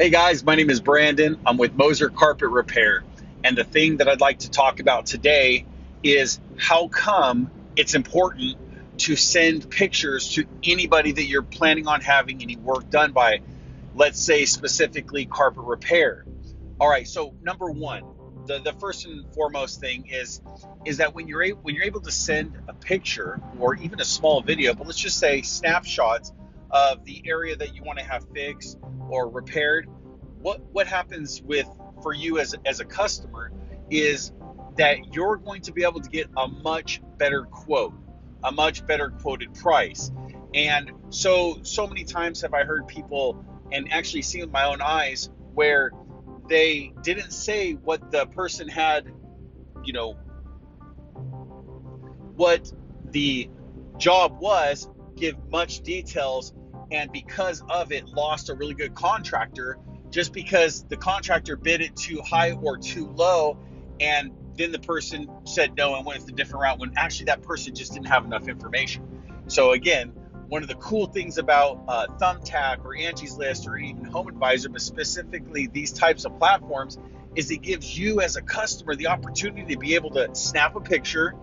Hey guys, my name is Brandon. I'm with Moser Carpet Repair. And the thing that I'd like to talk about today is how come it's important to send pictures to anybody that you're planning on having any work done by, let's say specifically carpet repair. All right, so number one, the, the first and foremost thing is is that when you're able, when you're able to send a picture or even a small video, but let's just say snapshots of the area that you want to have fixed or repaired, what what happens with for you as as a customer is that you're going to be able to get a much better quote, a much better quoted price. And so so many times have I heard people and actually seen with my own eyes where they didn't say what the person had, you know, what the job was, give much details and because of it lost a really good contractor just because the contractor bid it too high or too low and then the person said no and went a different route when actually that person just didn't have enough information. So again one of the cool things about uh, Thumbtack or Angie's List or even HomeAdvisor but specifically these types of platforms is it gives you as a customer the opportunity to be able to snap a picture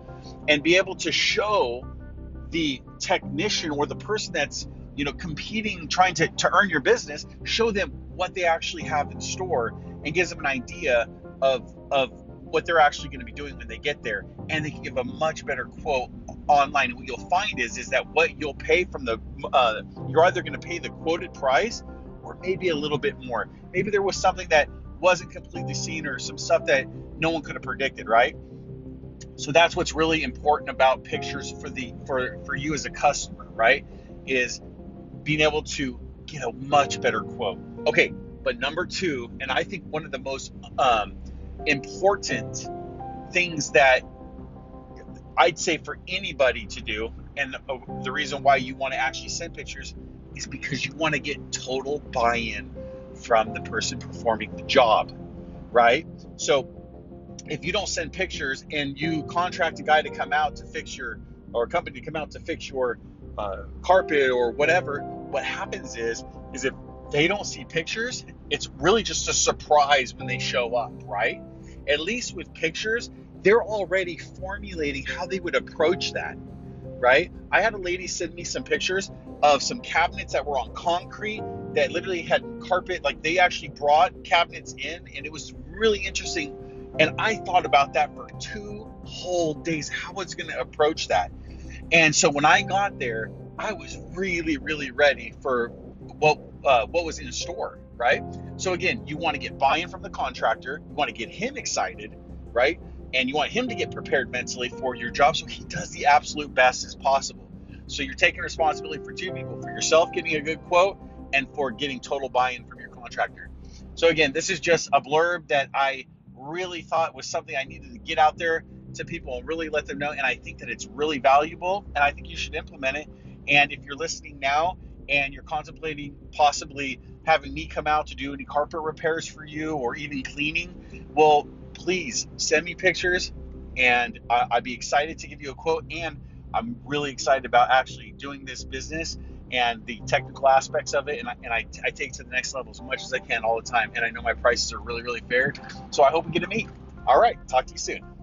and be able to show the technician or the person that's you know, competing, trying to, to earn your business, show them what they actually have in store and gives them an idea of, of what they're actually going to be doing when they get there. And they can give a much better quote online. And what you'll find is, is that what you'll pay from the, uh, you're either going to pay the quoted price or maybe a little bit more. Maybe there was something that wasn't completely seen or some stuff that no one could have predicted, right? So that's what's really important about pictures for the for for you as a customer, right? Is being able to get a much better quote. Okay, but number two, and I think one of the most um, important things that I'd say for anybody to do, and the reason why you want to actually send pictures is because you want to get total buy in from the person performing the job, right? So if you don't send pictures and you contract a guy to come out to fix your, or a company to come out to fix your uh, carpet or whatever, what happens is is if they don't see pictures, it's really just a surprise when they show up, right? At least with pictures, they're already formulating how they would approach that, right? I had a lady send me some pictures of some cabinets that were on concrete that literally had carpet, like they actually brought cabinets in, and it was really interesting. And I thought about that for two whole days, how it's going to approach that. And so when I got there, I was really, really ready for what uh, what was in store, right? So again, you want to get buy-in from the contractor, you want to get him excited, right? And you want him to get prepared mentally for your job so he does the absolute best as possible. So you're taking responsibility for two people, for yourself getting a good quote and for getting total buy-in from your contractor. So again, this is just a blurb that I really thought was something I needed to get out there to people and really let them know. And I think that it's really valuable and I think you should implement it and if you're listening now and you're contemplating possibly having me come out to do any carpet repairs for you or even cleaning, well, please send me pictures and I'd be excited to give you a quote. And I'm really excited about actually doing this business and the technical aspects of it. And, I, and I, I take to the next level as much as I can all the time. And I know my prices are really, really fair. So I hope we get to meet. All right. Talk to you soon.